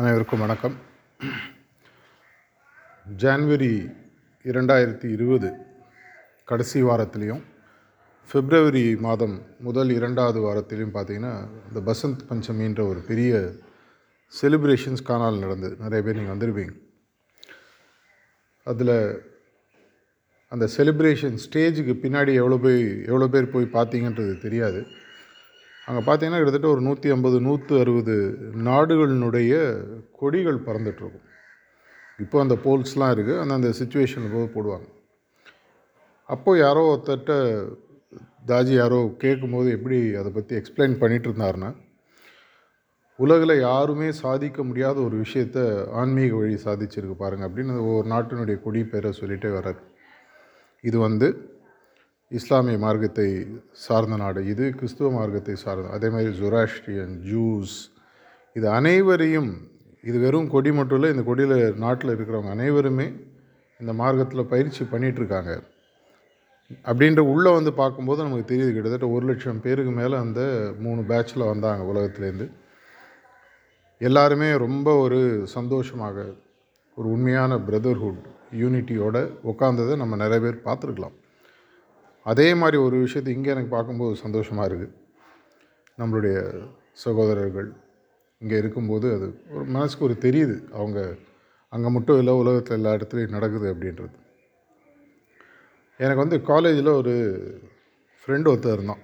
அனைவருக்கும் வணக்கம். ஜான்வரி இரண்டாயிரத்தி இருபது கடைசி வாரத்திலையும் பிப்ரவரி மாதம் முதல் இரண்டாவது வாரத்திலையும் பார்த்தீங்கன்னா இந்த பசந்த் பஞ்சமின்ற ஒரு பெரிய செலிப்ரேஷன்ஸ் காணால் நடந்தது. நிறைய பேர் நீங்கள் வந்திருப்பீங்க. அதில் அந்த செலிப்ரேஷன் ஸ்டேஜுக்கு பின்னாடி எவ்வளோ போய் எவ்வளோ பேர் போய் பார்த்தீங்கன்றது தெரியாது. அங்கே பார்த்தீங்கன்னா கிட்டத்தட்ட ஒரு நூற்றி ஐம்பது நூற்று அறுபது நாடுகளினுடைய கொடிகள் பறந்துட்டுருக்கும். இப்போ அந்த போல்ஸ்லாம் இருக்குது அந்த அந்த சுச்சுவேஷனில் போது போடுவாங்க. அப்போது யாரோ ஒருத்தர்கிட்ட தாஜி யாரோ கேட்கும்போது எப்படி அதை பற்றி எக்ஸ்பிளைன் பண்ணிகிட்டு இருந்தாருன்னா உலகில் யாருமே சாதிக்க முடியாத ஒரு விஷயத்த ஆன்மீக வழி சாதிச்சிருக்கு பாருங்கள் அப்படின்னு ஒவ்வொரு நாட்டினுடைய கொடி பேரை சொல்லிகிட்டே வர்றார். இது வந்து இஸ்லாமிய மார்க்கத்தை சார்ந்த நாடு. இது கிறிஸ்துவ மார்க்கத்தை சார்ந்த அதே மாதிரி ஜொராஸ்ட்ரியன் ஜூஸ் இது அனைவரையும் இது வெறும் கொடி மட்டும் இல்லை இந்த கொடியில் நாட்டில் இருக்கிறவங்க அனைவருமே இந்த மார்க்கத்தில் பயிற்சி பண்ணிகிட்ருக்காங்க அப்படின்ற உள்ளே வந்து பார்க்கும்போது நமக்கு தெரியுது கிட்டத்தட்ட ஒரு லட்சம் பேருக்கு மேலே அந்த மூணு பேட்சில் வந்தாங்க உலகத்துலேருந்து எல்லாருமே ரொம்ப ஒரு சந்தோஷமாக ஒரு உண்மையான பிரதர்ஹுட் யூனிட்டியோட உட்காந்ததை நம்ம நிறைய பேர் பார்த்துருக்கலாம். அதே மாதிரி ஒரு விஷயத்தை இங்கே எனக்கு பார்க்கும்போது சந்தோஷமாக இருக்குது. நம்மளுடைய சகோதரர்கள் இங்கே இருக்கும்போது அது ஒரு மனசுக்கு ஒரு தெரியுது. அவங்க அங்கே மட்டும் இல்லை உலகத்தில் எல்லா இடத்துலையும் நடக்குது அப்படின்றது. எனக்கு வந்து காலேஜில் ஒரு ஃப்ரெண்டு ஒருத்தர் இருந்தான்.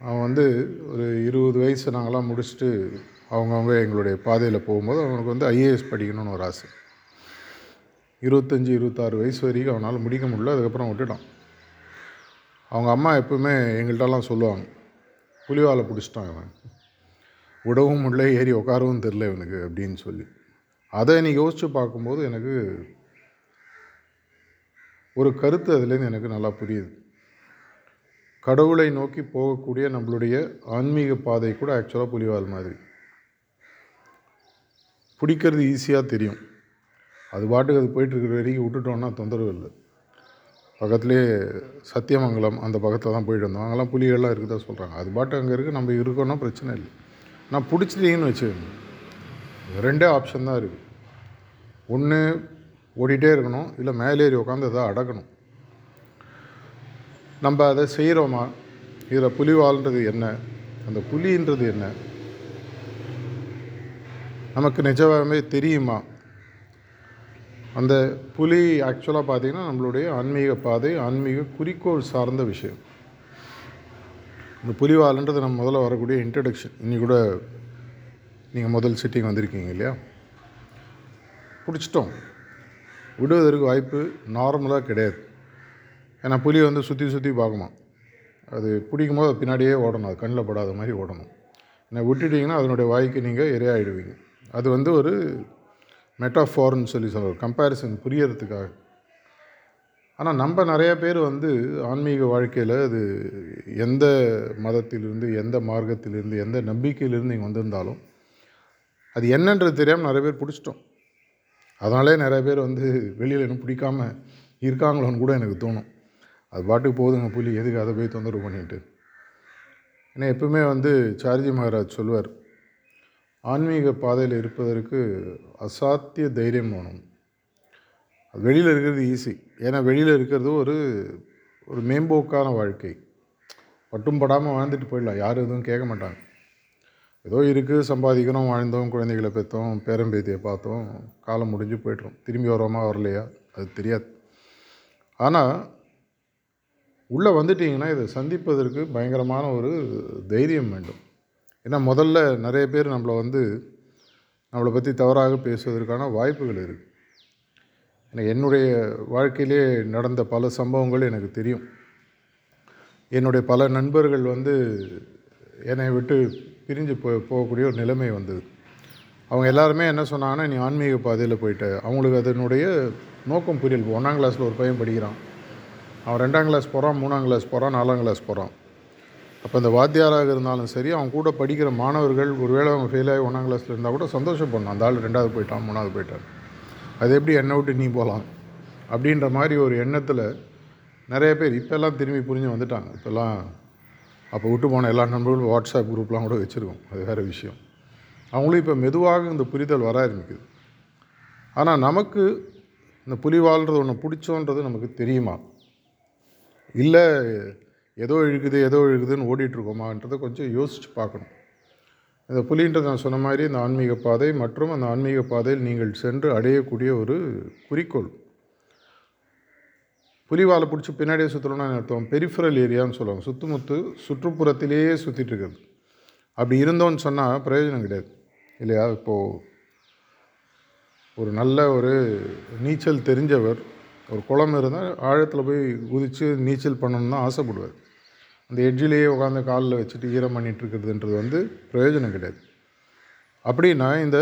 அவன் வந்து ஒரு இருபது வயசு நாங்களாம் முடிச்சுட்டு அவங்கவுங்க எங்களுடைய பாதையில் போகும்போது அவனுக்கு வந்து ஐஏஎஸ் படிக்கணும்னு ஒரு ஆசை. இருபத்தஞ்சி இருபத்தாறு வயசு வரைக்கும் அவனால் முடிக்க முடியல. அதுக்கப்புறம் விட்டுட்டான். அவங்க அம்மா எப்பவுமே எங்கள்கிட்டலாம் சொல்லுவாங்க. புலிவாலை பிடிச்சிட்டான் இவன். விடவும் முடியல ஏறி உட்காரவும் தெரில இவனுக்கு அப்படின்னு சொல்லி. அதை நீ யோசித்து பார்க்கும்போது எனக்கு ஒரு கருத்து அதுலேருந்து எனக்கு நல்லா புரியுது. கடவுளை நோக்கி போகக்கூடிய நம்மளுடைய ஆன்மீக பாதை கூட ஆக்சுவலாக புலிவால் மாதிரி. பிடிக்கிறது ஈஸியாக தெரியும். அது பாட்டுக்கு அது போயிட்டுருக்கிற வரைக்கும் விட்டுட்டோன்னா தொந்தரவு இல்லை. பக்கத்துலேயே சத்தியமங்கலம் அந்த பக்கத்தில் தான் போயிட்டு வந்தோம். அங்கெல்லாம் புலிகள்லாம் இருக்குதா சொல்கிறாங்க அது பாட்டு அங்கே இருக்குது நம்ம இருக்கோன்னா பிரச்சனை இல்லை. நான் பிடிச்சிட்டீங்கன்னு வச்சுக்கோங்க. ரெண்டே ஆப்ஷன் தான் இருக்குது ஒன்று ஓடிட்டே இருக்கணும். இல்லை மேலேறி உட்காந்து அதை அடக்கணும். நம்ம அதை செய்கிறோமா இதில் புலி வாழ்ன்றது என்ன? அந்த புலின்றது என்ன? நமக்கு நிஜமாகவே தெரியுமா? அந்த புலி ஆக்சுவலாக பார்த்திங்கன்னா நம்மளுடைய ஆன்மீக பாதை ஆன்மீக குறிக்கோள் சார்ந்த விஷயம். இந்த புலிவால்ன்றது நம்ம முதல்ல வரக்கூடிய இன்ட்ரடக்ஷன் இன்னி கூட நீங்கள் முதல் சிட்டிங் வந்திருக்கீங்க இல்லையா? பிடிச்சிட்டோம். விடுவதற்கு வாய்ப்பு நார்மலாக கிடையாது. ஏன்னா புலி வந்து சுற்றி சுற்றி பார்க்குமா. அது பிடிக்கும் போது பின்னாடியே ஓடணும். அது கண்ணில் படாத மாதிரி ஓடணும். ஏன்னா விட்டுட்டிங்கன்னா அதனுடைய வாய்க்கு நீங்கள் இரையாயிடுவீங்க. அது வந்து ஒரு மெட்டாஃபார்ன்னு சொல்லி சொல்கிறோம் கம்பேரிசன் புரியறதுக்காக. ஆனால் நம்ம நிறைய பேர் வந்து ஆன்மீக வாழ்க்கையில் அது எந்த மதத்திலிருந்து எந்த மார்க்கத்திலிருந்து எந்த நம்பிக்கையிலிருந்து இங்கே வந்திருந்தாலும் அது என்னன்றது தெரியாமல் நிறைய பேர் பிடிச்சிட்டோம். அதனாலே நிறைய பேர் வந்து வெளியில் இன்னும் பிடிக்காமல் இருக்காங்களோன்னு கூட எனக்கு தோணும். அது பாட்டுக்கு போதுங்க புலி எதுக்கு அதை போய் தொந்தரவு பண்ணிட்டு? ஏன்னா எப்பவுமே வந்து சார்ஜி மகாராஜ் சொல்லுவார் ஆன்மீக பாதையில் இருப்பதற்கு அசாத்திய தைரியம் வேணும். அது வெளியில் இருக்கிறது ஈஸி ஏன்னா வெளியில் இருக்கிறது ஒரு ஒரு மேம்போக்கான வாழ்க்கை. பட்டும் படாமல் வாழ்ந்துட்டு போயிடலாம். யாரும் எதுவும் கேட்க மாட்டாங்க. ஏதோ இருக்குது சம்பாதிக்கணும் வாழ்ந்தோம் குழந்தைகளை பெற்றோம் பேரம்பேத்தியை பார்த்தோம் காலம் முடிஞ்சு போய்ட்றோம் திரும்பி வரோமா வரலையா? அது தெரியாது. ஆனால் உள்ளே வந்துட்டிங்கன்னா இதை சந்திப்பதற்கு பயங்கரமான ஒரு தைரியம் வேண்டும். ஏன்னா முதல்ல நிறைய பேர் நம்மளை வந்து நம்மளை பற்றி தவறாக பேசுவதற்கான வாய்ப்புகள் இருக்குது எனக்கு என்னுடைய வாழ்க்கையிலே நடந்த பல சம்பவங்கள் எனக்கு தெரியும். என்னுடைய பல நண்பர்கள் வந்து என்னை விட்டு பிரிஞ்சு போ போகக்கூடிய ஒரு நிலைமை வந்தது. அவங்க எல்லாருமே என்ன சொன்னாங்கன்னா நீ ஆன்மீக பாதையில் போயிட்ட. அவங்களுக்கு அதனுடைய நோக்கம் புரியல. ஒன்றாம் கிளாஸில் ஒரு பையன் படிக்கிறான். அவன் ரெண்டாம் கிளாஸ் போகிறான் மூணாம் கிளாஸ் போகிறான் நாலாம் கிளாஸ் போகிறான் அப்போ இந்த வாத்தியாராக இருந்தாலும் சரி அவங்க கூட படிக்கிற மாணவர்கள் ஒருவேளை அவங்க ஃபெயில் ஆகி ஒன்றாம் கிளாஸில் இருந்தால் கூட சந்தோஷம் சந்தோஷப்படணும் அந்த ஆள் ரெண்டாவது போயிட்டான் மூணாவது போயிட்டான். அது எப்படி என்னை விட்டு நீ போகலாம்? அப்படின்ற மாதிரி ஒரு எண்ணத்தில் நிறைய பேர் இப்போல்லாம் திரும்பி புரிஞ்சு வந்துட்டாங்க. இப்போல்லாம் அப்போ விட்டு போன எல்லா நண்பர்களும் வாட்ஸ்அப் குரூப்லாம் கூட வச்சுருக்கோம். அது வேறு விஷயம். அவங்களும் இப்போ மெதுவாக இந்த புரிதல் வர ஆரம்பிக்குது. ஆனால் நமக்கு இந்த புலி வாழ்கிறது ஒன்று பிடிச்சோன்றது நமக்கு தெரியுமா? இல்லை ஏதோ இழுக்குது ஏதோ இழுக்குதுன்னு ஓடிட்டுருக்கோமான்றதை கொஞ்சம் யோசித்து பார்க்கணும். இந்த புலின்றது நான் சொன்ன மாதிரி இந்த ஆன்மீக பாதை மற்றும் அந்த ஆன்மீக பாதையில் நீங்கள் சென்று அடையக்கூடிய ஒரு குறிக்கோள். புலிவாலை பிடிச்சி பின்னாடியே சுற்றுறோம்னா அர்த்தம். பெரிஃபரல் ஏரியான்னு சொல்லுவாங்க. சுற்றுமுத்து சுற்றுப்புறத்திலேயே சுற்றிட்டு இருக்கிறது அப்படி இருந்தோன்னு சொன்னால் பிரயோஜனம் கிடையாது. இல்லையா? இப்போது ஒரு நல்ல ஒரு நீச்சல் தெரிஞ்சவர் ஒரு குளம் இருந்தால் ஆழத்தில் போய் குதித்து நீச்சல் பண்ணணும்னு தான் ஆசைப்படுவார். அந்த எட்ஜிலேயே உட்காந்து காலில் வச்சுட்டு ஈரம் பண்ணிகிட்ருக்கிறதுன்றது வந்து பிரயோஜனம் கிடையாது. அப்படின்னா இந்த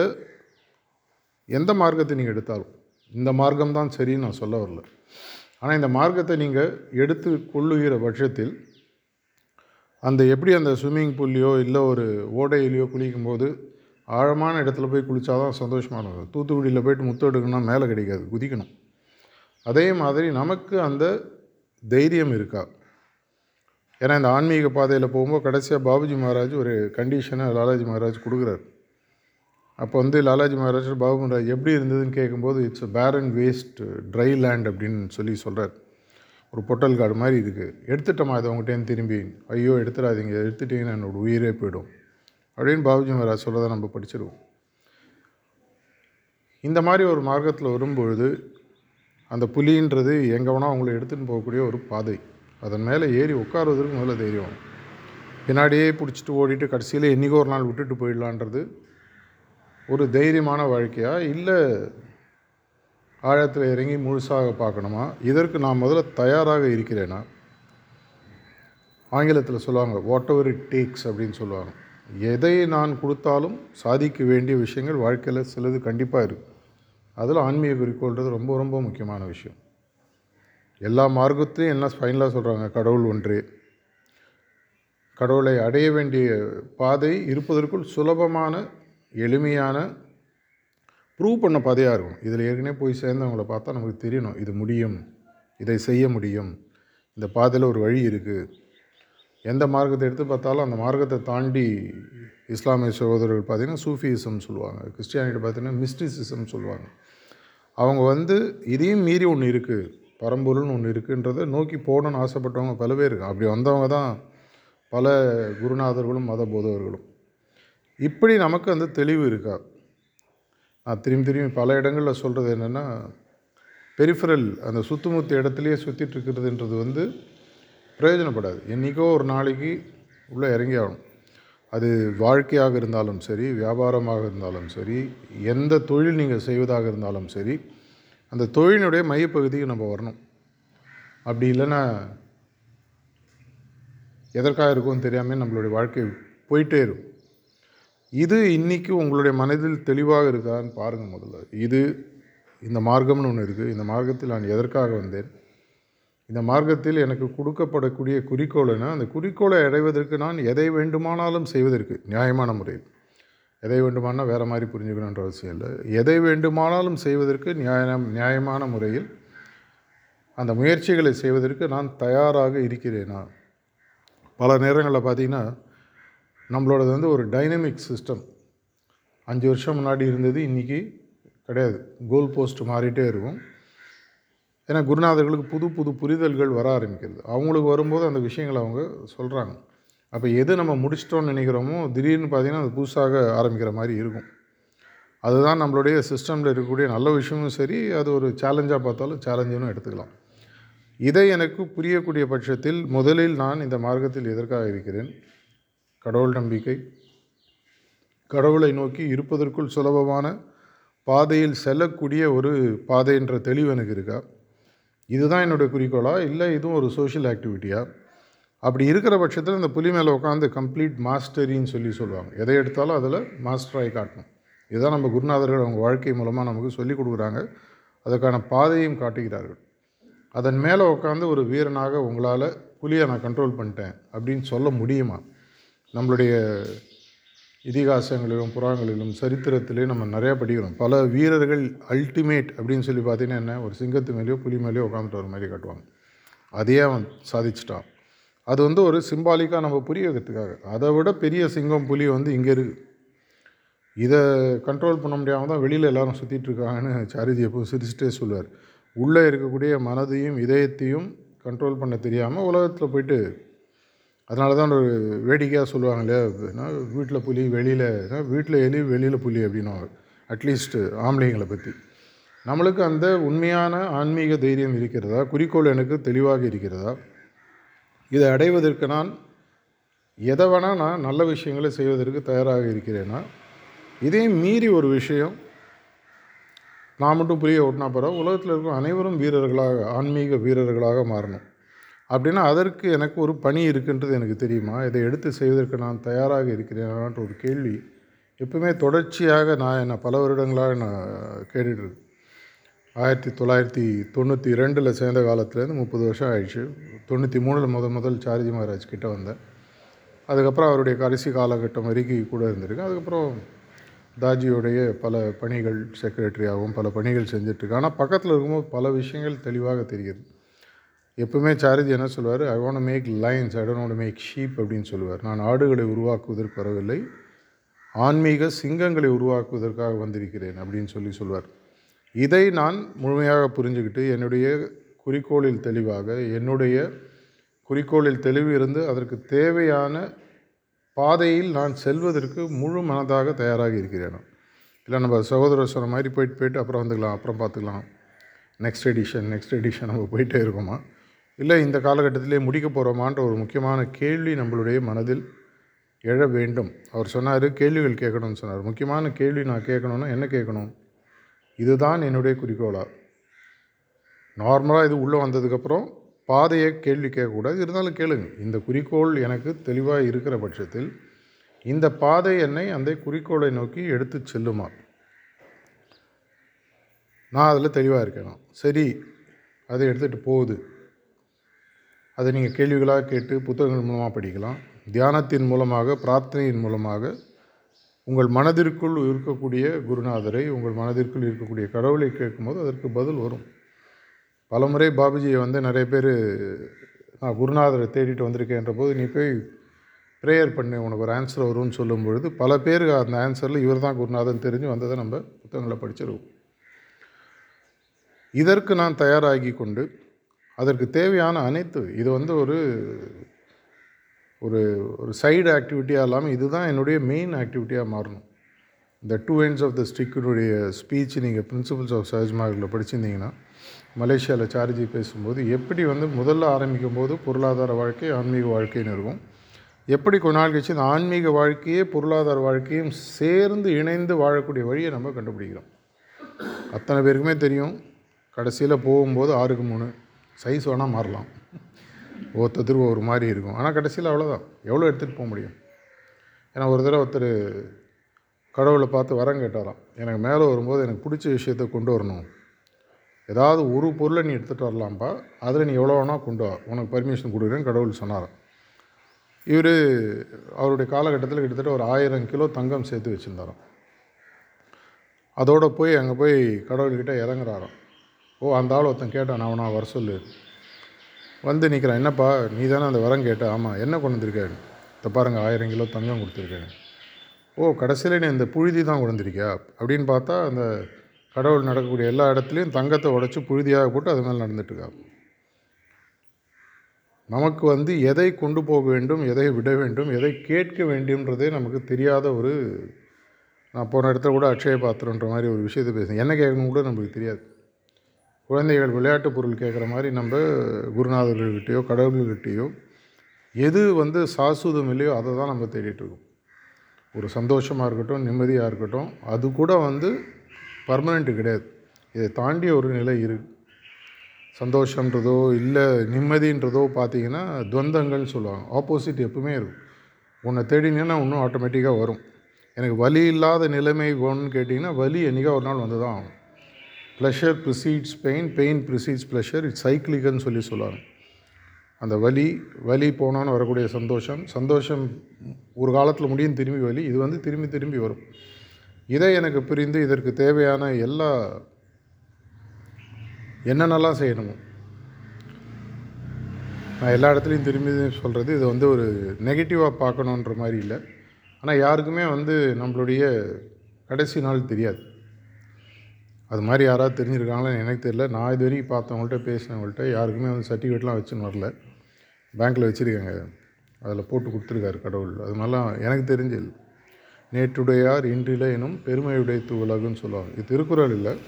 எந்த மார்க்கத்தை நீங்கள் எடுத்தாலும் இந்த மார்க்கம் தான் சரின்னு நான் சொல்ல வரல. ஆனால் இந்த மார்க்கத்தை நீங்கள் எடுத்து கொள்ளுகிற பட்சத்தில் அந்த எப்படி அந்த ஸ்விம்மிங் பூல்லையோ இல்லை ஒரு ஓடையிலையோ குளிக்கும்போது ஆழமான இடத்துல போய் குளித்தாதான் சந்தோஷமாக இருக்கும் தூத்துக்குடியில் போயிட்டு முத்தம் எடுக்கணும்னா மேலே கிடைக்காது குதிக்கணும். அதே மாதிரி நமக்கு அந்த தைரியம் இருக்கா? ஏன்னா இந்த ஆன்மீக பாதையில் போகும்போது கடைசியாக பாபுஜி மகாராஜ் ஒரு கண்டிஷனை லாலாஜி மகாராஜ் கொடுக்குறாரு. அப்போ வந்து லாலாஜி மகாராஜ் பாபு மகாராஜ் எப்படி இருந்ததுன்னு கேட்கும்போது இட்ஸ் பேரன் வேஸ்ட் ட்ரை லேண்ட் அப்படின்னு சொல்லி சொல்கிறார் ஒரு பொட்டல் காடு மாதிரி இருக்குது எடுத்துட்டோமா அதை உங்கள்கிட்டேருந்து திரும்பி. ஐயோ எடுத்துடாதீங்க. எடுத்துட்டீங்கன்னா என்னோடய உயிரே போயிடும். அப்படின்னு பாபுஜி மகாராஜ் சொல்கிறத நம்ம படிச்சிருவோம். இந்த மாதிரி ஒரு மார்க்கத்தில் வரும்பொழுது அந்த புலின்றது எங்கே வேணால் அவங்கள எடுத்துகிட்டு போகக்கூடிய ஒரு பாதை. அதன் மேலே ஏறி உட்காருவதற்கு முதல்ல தைரியம். பின்னாடியே பிடிச்சிட்டு ஓடிட்டு கடைசியில் என்றைக்கோ ஒரு நாள் விட்டுட்டு போயிடலான்றது ஒரு தைரியமான வாழ்க்கையா? இல்லை ஆழத்தில் இறங்கி முழுசாக பார்க்கணுமா? இதற்கு நான் முதல்ல தயாராக இருக்கிறேனா? ஆங்கிலத்தில் சொல்லுவாங்க வாட் எவர் இட் டேக்ஸ் அப்படின்னு சொல்லுவாங்க. எதை நான் கொடுத்தாலும் சாதிக்க வேண்டிய விஷயங்கள் வாழ்க்கையில் சிலது கண்டிப்பாக இருக்குது அதில் ஆன்மீக குறிக்கோள்ன்றது ரொம்ப ரொம்ப முக்கியமான விஷயம். எல்லா மார்க்கத்தையும் என்ன ஃபைனலாக சொல்கிறாங்க? கடவுள் ஒன்றே. கடவுளை அடைய வேண்டிய பாதை இருப்பதற்குள் சுலபமான எளிமையான ப்ரூவ் பண்ண பாதையாக இருக்கும். இதில் ஏற்கனவே போய் சேர்ந்தவங்கள பார்த்தா நமக்கு தெரியணும். இது முடியும். இதை செய்ய முடியும். இந்த பாதையில் ஒரு வழி இருக்குது எந்த மார்க்கத்தை எடுத்து பார்த்தாலும் அந்த மார்க்கத்தை தாண்டி இஸ்லாமிய சகோதரர்கள் பார்த்திங்கன்னா சூஃபியிசம் சொல்லுவாங்க. கிறிஸ்டியானிட்டி பார்த்திங்கன்னா மிஸ்டிசிசம் சொல்லுவாங்க. அவங்க வந்து இதையும் மீறி ஒன்று இருக்குது பரம்பொருள்னு ஒன்று இருக்குன்றதை நோக்கி போகணுன்னு ஆசைப்பட்டவங்க பல பேர் அப்படி வந்தவங்க தான் பல குருநாதர்களும் மத போதவர்களும் இப்படி நமக்கு அந்த தெளிவு இருக்கா? நான் திரும்பி திரும்பி பல இடங்களில் சொல்கிறது என்னென்னா பெரிஃபரல் அந்த சுத்துமுத்து இடத்துலையே சுற்றிட்டு இருக்கிறதுன்றது வந்து பிரயோஜனப்படாது. என்றைக்கோ ஒரு நாளைக்கு உள்ளே இறங்கி ஆகணும். அது வாழ்க்கையாக இருந்தாலும் சரி வியாபாரமாக இருந்தாலும் சரி எந்த தொழில் நீங்கள் செய்வதாக இருந்தாலும் சரி அந்த தொழிலினுடைய மையப்பகுதிக்கு நம்ம வரணும். அப்படி இல்லைன்னா எதற்காக இருக்கும்னு தெரியாமல் நம்மளுடைய வாழ்க்கை போயிட்டே இருக்கும். இது இன்றைக்கி உங்களுடைய மனதில் தெளிவாக இருக்கான்னு பாருங்கள் முதல்ல. இது இந்த மார்க்கம்னு ஒன்று இருக்குது இந்த மார்க்கத்தில் நான் எதற்காக வந்தேன்? இந்த மார்க்கத்தில் எனக்கு கொடுக்கப்படக்கூடிய குறிக்கோள்னா அந்த குறிக்கோளை அடைவதற்கு நான் எதை வேண்டுமானாலும் செய்வதற்கு நியாயமான முறையில். எதை வேண்டுமானால் வேறு மாதிரி புரிஞ்சுக்கணுன்ற அவசியம் இல்லை. எதை வேண்டுமானாலும் செய்வதற்கு நியாயம் நியாயமான முறையில் அந்த முயற்சிகளை செய்வதற்கு நான் தயாராக இருக்கிறேனா? பல நேரங்களில் பார்த்திங்கன்னா நம்மளோடது வந்து ஒரு டைனமிக் சிஸ்டம். அஞ்சு வருஷம் முன்னாடி இருந்தது இன்றைக்கி கிடையாது. கோல் போஸ்ட் மாறிட்டே இருக்கும். ஏன்னா குருநாதர்களுக்கு புது புது புரிதல்கள் வர ஆரம்பிக்கிறது. அவங்களுக்கு வரும்போது அந்த விஷயங்களை அவங்க சொல்கிறாங்க அப்போ எது நம்ம முடிச்சிட்டோம்னு நினைக்கிறோமோ திடீர்னு பார்த்திங்கன்னா அது புதுசாக ஆரம்பிக்கிற மாதிரி இருக்கும். அதுதான் நம்மளுடைய சிஸ்டமில் இருக்கக்கூடிய நல்ல விஷயமும் சரி அது ஒரு சேலஞ்சாக பார்த்தாலும் சேலஞ்சுன்னு எடுத்துக்கலாம். இதை எனக்கு புரியக்கூடிய பட்சத்தில் முதலில் நான் இந்த மார்க்கத்தில் எதற்காக இருக்கிறேன்? கடவுள் நம்பிக்கை. கடவுளை நோக்கி இருப்பதற்குள் சுலபமான பாதையில் செல்லக்கூடிய ஒரு பாதைன்ற தெளிவு எனக்கு இருக்கா? இதுதான் என்னுடைய குறிக்கோளா? இல்லை இதுவும் ஒரு சோஷியல் ஆக்டிவிட்டியா அப்படி இருக்கிற பட்சத்தில் இந்த புலி மேலே உட்காந்து கம்ப்ளீட் மாஸ்டரின்னு சொல்லி சொல்லுவாங்க. எதை எடுத்தாலும் அதில் மாஸ்டராகி காட்டணும். இதுதான் நம்ம குருநாதர்கள் அவங்க வாழ்க்கை மூலமாக நமக்கு சொல்லிக் கொடுக்குறாங்க. அதற்கான பாதையும் காட்டுகிறார்கள். அதன் மேலே உட்காந்து ஒரு வீரனாக உங்களால் புலியை நான் கண்ட்ரோல் பண்ணிட்டேன் அப்படின்னு சொல்ல முடியுமா? நம்மளுடைய இதிகாசங்களிலும் புறாங்களிலும் சரித்திரத்திலையும் நம்ம நிறையா படிக்கிறோம். பல வீரர்கள் அல்டிமேட் அப்படின்னு சொல்லி பார்த்தீங்கன்னா என்ன? ஒரு சிங்கத்து மேலேயோ புலி மேலேயோ உட்காந்துட்டு வர மாதிரி காட்டுவாங்க. அதையே அவன் சாதிச்சிட்டான். அது வந்து ஒரு சிம்பாலிக்காக நம்ம புரிய வைக்கிறதுக்காக அதை விட பெரிய சிங்கம் புலி வந்து இங்கே இருக்குது இதை கண்ட்ரோல் பண்ண முடியாமல் தான் வெளியில் எல்லோரும் சுற்றிட்டு இருக்காங்கன்னு சாரிஜி எப்போ சிரிச்சிட்டே சொல்லுவார். உள்ளே இருக்கக்கூடிய மனதையும் இதயத்தையும் கண்ட்ரோல் பண்ண தெரியாமல் உலகத்தில் போயிட்டு அதனால தான் ஒரு வேடிக்கையாக சொல்லுவாங்க இல்லையா? வீட்டில் புலி வெளியில் வீட்டில் எலி வெளியில் புலி அப்படின்னுவாங்க. அட்லீஸ்ட்டு ஆம்பளைங்களை பற்றி நம்மளுக்கு அந்த உண்மையான ஆன்மீக தைரியம் இருக்கிறதா? குறிக்கோள் எனக்கு தெளிவாக இருக்கிறதா? இதை அடைவதற்கு நான் எதை வேணால் நான் நல்ல விஷயங்களை செய்வதற்கு தயாராக இருக்கிறேன்னா இதையும் மீறி ஒரு விஷயம். நான் மட்டும் புரிய ஓட்டினா பரவாயில்ல உலகத்தில் இருக்கும் அனைவரும் வீரர்களாக ஆன்மீக வீரர்களாக மாறணும். அப்படின்னா அதற்கு எனக்கு ஒரு பணி இருக்குன்றது எனக்கு தெரியுமா? இதை எடுத்து செய்வதற்கு நான் தயாராக இருக்கிறேனான்ற ஒரு கேள்வி எப்பவுமே தொடர்ச்சியாக நான் என்னை பல வருடங்களாக நான் கேட்டுட்ருக்கேன் ஆயிரத்தி தொள்ளாயிரத்தி தொண்ணூற்றி ரெண்டில் சேர்ந்த காலத்துலேருந்து முப்பது வருஷம் ஆயிடுச்சு. தொண்ணூற்றி மூணில் முத முதல் சார்ஜி மகாராஜ் கிட்டே வந்தேன். அதுக்கப்புறம் அவருடைய கடைசி காலகட்டம் வரைக்கும் கூட இருந்திருக்கு. அதுக்கப்புறம் தாஜியோடைய பல பணிகள் செக்ரட்டரியாகவும் பல பணிகள் செஞ்சிட்ருக்கு ஆனால் பக்கத்தில் இருக்கும்போது பல விஷயங்கள் தெளிவாக தெரிகிறது எப்பவுமே சாரதி என்ன சொல்லுவார்? I want make lions I don't make sheep அப்படின்னு சொல்லுவார். நான் ஆடுகளை உருவாக்குவதற்கு வரவில்லை. ஆன்மீக சிங்கங்களை உருவாக்குவதற்காக வந்திருக்கிறேன் அப்படின்னு சொல்லி சொல்வார் இதை நான் முழுமையாக புரிஞ்சுக்கிட்டு என்னுடைய குறிக்கோளில் தெளிவாக என்னுடைய குறிக்கோளில் தெளிவு இருந்து அதற்கு தேவையான பாதையில் நான் செல்வதற்கு முழு மனதாக தயாராக இருக்கிறேன். இல்லை நம்ம சகோதரர் சொன்ன மாதிரி போயிட்டு போயிட்டு அப்புறம் வந்துக்கலாம் அப்புறம் பார்த்துக்கலாம். நெக்ஸ்ட் எடிஷன் நெக்ஸ்ட் எடிஷன் நம்ம போயிட்டே இருக்கோமா? இல்லை இந்த காலகட்டத்திலே முடிக்க போகிறோமான்ற ஒரு முக்கியமான கேள்வி நம்மளுடைய மனதில் எழ வேண்டும். அவர் சொன்னார் கேள்விகள் கேட்கணும்னு சொன்னார். முக்கியமான கேள்வி நான் கேட்கணுன்னா என்ன கேட்கணும்? இதுதான் என்னுடைய குறிக்கோளாக நார்மலாக இது உள்ளே வந்ததுக்கப்புறம் பாதையை கேள்வி கேட்கக்கூடாது. இருந்தாலும் கேளுங்க. இந்த குறிக்கோள் எனக்கு தெளிவாக இருக்கிற பட்சத்தில் இந்த பாதை என்னை அந்த குறிக்கோளை நோக்கி எடுத்து செல்லுமா? நான் அதில் தெளிவாக இருக்கணும் சரி. அதை எடுத்துகிட்டு போகுது. அதை நீங்கள் கேள்விகளாக கேட்டு புத்தகங்கள் மூலமாக படிக்கலாம். தியானத்தின் மூலமாக பிரார்த்தனையின் மூலமாக உங்கள் மனதிற்குள் இருக்கக்கூடிய குருநாதரை உங்கள் மனதிற்குள் இருக்கக்கூடிய கடவுளை கேட்கும்போது அதற்கு பதில் வரும். பலமுறை பாபுஜியை வந்து நிறைய பேர் நான் குருநாதரை தேடிட்டு வந்திருக்கேன்ற போது நீ போய் ப்ரேயர் பண்ணி உனக்கு ஒரு ஆன்சர் வரும்னு சொல்லும் பொழுது பல பேருக்கு அந்த ஆன்சரில் இவர் தான் குருநாதன் தெரிஞ்சு வந்ததை நம்ம புத்தகங்களை படிச்சிருவோம் இதற்கு நான் தயாராகி கொண்டு அதற்கு தேவையான அனைத்து இது வந்து ஒரு ஒரு ஒரு சைடு ஆக்டிவிட்டியாக இல்லாமல் இதுதான் என்னுடைய மெயின் ஆக்டிவிட்டியாக மாறணும். இந்த டூ எண்ட்ஸ் ஆஃப் த ஸ்டிக்கினுடைய ஸ்பீச் நீங்கள் பிரின்சிபல்ஸ் ஆஃப் சஹஜ்மார்க்கில் படிச்சிருந்தீங்கன்னா மலேசியாவில் சார்ஜி பேசும்போது எப்படி வந்து முதல்ல ஆரம்பிக்கும் போது பொருளாதார வாழ்க்கை ஆன்மீக வாழ்க்கைன்னு இருக்கும். எப்படி கொஞ்ச நாள் கழிச்சு இந்த ஆன்மீக வாழ்க்கையே பொருளாதார வாழ்க்கையும் சேர்ந்து இணைந்து வாழக்கூடிய வழியை நம்ம கண்டுபிடிக்கிறோம். அத்தனை பேருக்குமே தெரியும் கடைசியில் போகும்போது ஆறுக்கு மூணு சைஸ் வேணால் மாறலாம். ஒருத்தருக்கு ஒரு மாதிரி இருக்கும். ஆனால் கடைசியில் அவ்வளோதான் எவ்வளோ எடுத்துகிட்டு போக முடியும்? ஏன்னா ஒரு தடவை ஒருத்தர் கடவுளை பார்த்து வரம் கேட்டாராம். எனக்கு மேலே வரும்போது எனக்கு பிடிச்ச விஷயத்த கொண்டு வரணும். ஏதாவது ஒரு பொருளை நீ எடுத்துகிட்டு வரலாம்ப்பா அதில் நீ எவ்வளோ வேணால் கொண்டு வா. உனக்கு பர்மிஷன் கொடுக்குறேன்னு கடவுள் சொன்னாராம். இவர் அவருடைய காலகட்டத்தில் கிட்டத்தட்ட ஒரு ஆயிரம் கிலோ தங்கம் சேர்த்து வச்சுருந்தாராம். அதோடு போய் அங்கே போய் கடவுள்கிட்ட இறங்குறாராம். ஓ அந்த ஆள் ஒருத்தன் கேட்டான் நான் அவனா வர சொல்லு. வந்து நிற்கிறான் என்னப்பா நீ தானே அந்த வரம் கேட்ட? ஆமாம் என்ன கொண்டு வந்திருக்கேன் இதை பாருங்கள் ஆயிரம் கிலோ தங்கம் கொடுத்துருக்கேன் ஓ கடைசியில் நீ இந்த புழுதி தான் கொண்டு அப்படின்னு பார்த்தா அந்த கடவுள் நடக்கக்கூடிய எல்லா இடத்துலையும் தங்கத்தை உடச்சி புழுதியாக போட்டு அது மேலே நடந்துட்டுருக்கா நமக்கு வந்து எதை கொண்டு போக வேண்டும் எதை விட வேண்டும் எதை கேட்க வேண்டும்ன்றதே நமக்கு தெரியாத ஒரு நான் போன இடத்துல கூட அக்ஷய பாத்திரன்ற மாதிரி ஒரு விஷயத்தை பேசுகிறேன் என்ன கேட்கணும் கூட நமக்கு தெரியாது. குழந்தைகள் விளையாட்டு பொருள் கேட்குற மாதிரி நம்ம குருநாதர்கள்கிட்டயோ கடவுள்கிட்டேயோ எது வந்து சாசுதம் இல்லையோ அதை தான் நம்ம தேடிட்டுருக்கோம் ஒரு சந்தோஷமாக இருக்கட்டும் நிம்மதியாக இருக்கட்டும் அது கூட வந்து பர்மனெண்ட்டு கிடையாது. இதை தாண்டிய ஒரு நிலை இருக்குது சந்தோஷன்றதோ இல்லை நிம்மதின்றதோ பார்த்தீங்கன்னா துவந்தங்கள்னு சொல்லுவாங்க. ஆப்போசிட் எப்பவுமே இருக்கும். உன்னை தேடினீங்கன்னா இன்னும் ஆட்டோமேட்டிக்காக வரும். எனக்கு வலி இல்லாத நிலைமை வேணும்னு கேட்டிங்கன்னா வலி என்றைக்கா ஒரு நாள் வந்து தான் ஆகும். Pleasure precedes pain pain precedes pleasure it's சைக்கிளிக்குன்னு சொல்லி சொல்லுவாங்க. அந்த வலி வலி போனோன்னு வரக்கூடிய சந்தோஷம் சந்தோஷம் ஒரு காலத்தில் முடியும் திரும்பி வலி இது வந்து திரும்பி திரும்பி வரும். இதை எனக்கு பிரிந்து இதற்கு தேவையான எல்லா என்னென்னலாம் செய்யணுமோ நான் எல்லா இடத்துலையும் திரும்பி சொல்கிறது இது வந்து ஒரு நெகட்டிவாக பார்க்கணுன்ற மாதிரி இல்லை. ஆனால் யாருக்குமே வந்து நம்மளுடைய கடைசி நாள் தெரியாது. அது மாதிரி யாராவது தெரிஞ்சிருக்காங்களான்னு எனக்கு தெரியல. நான் இது வரைக்கும் பார்த்தவங்கள்ட்ட பேசினவங்கள்ட்ட யாருக்குமே வந்து சர்டிஃபிகேட்லாம் வச்சுன்னு வரல. பேங்க்கில் வச்சுருக்காங்க. அதில் போட்டு கொடுத்துருக்காரு கடவுள். அது மாதிரிலாம் எனக்கு தெரிஞ்சது நேற்றுடையார் இன்றில எனும் பெருமையுடைய உலகுன்னு சொல்லுவாங்க. இது திருக்குறள் இல்லை.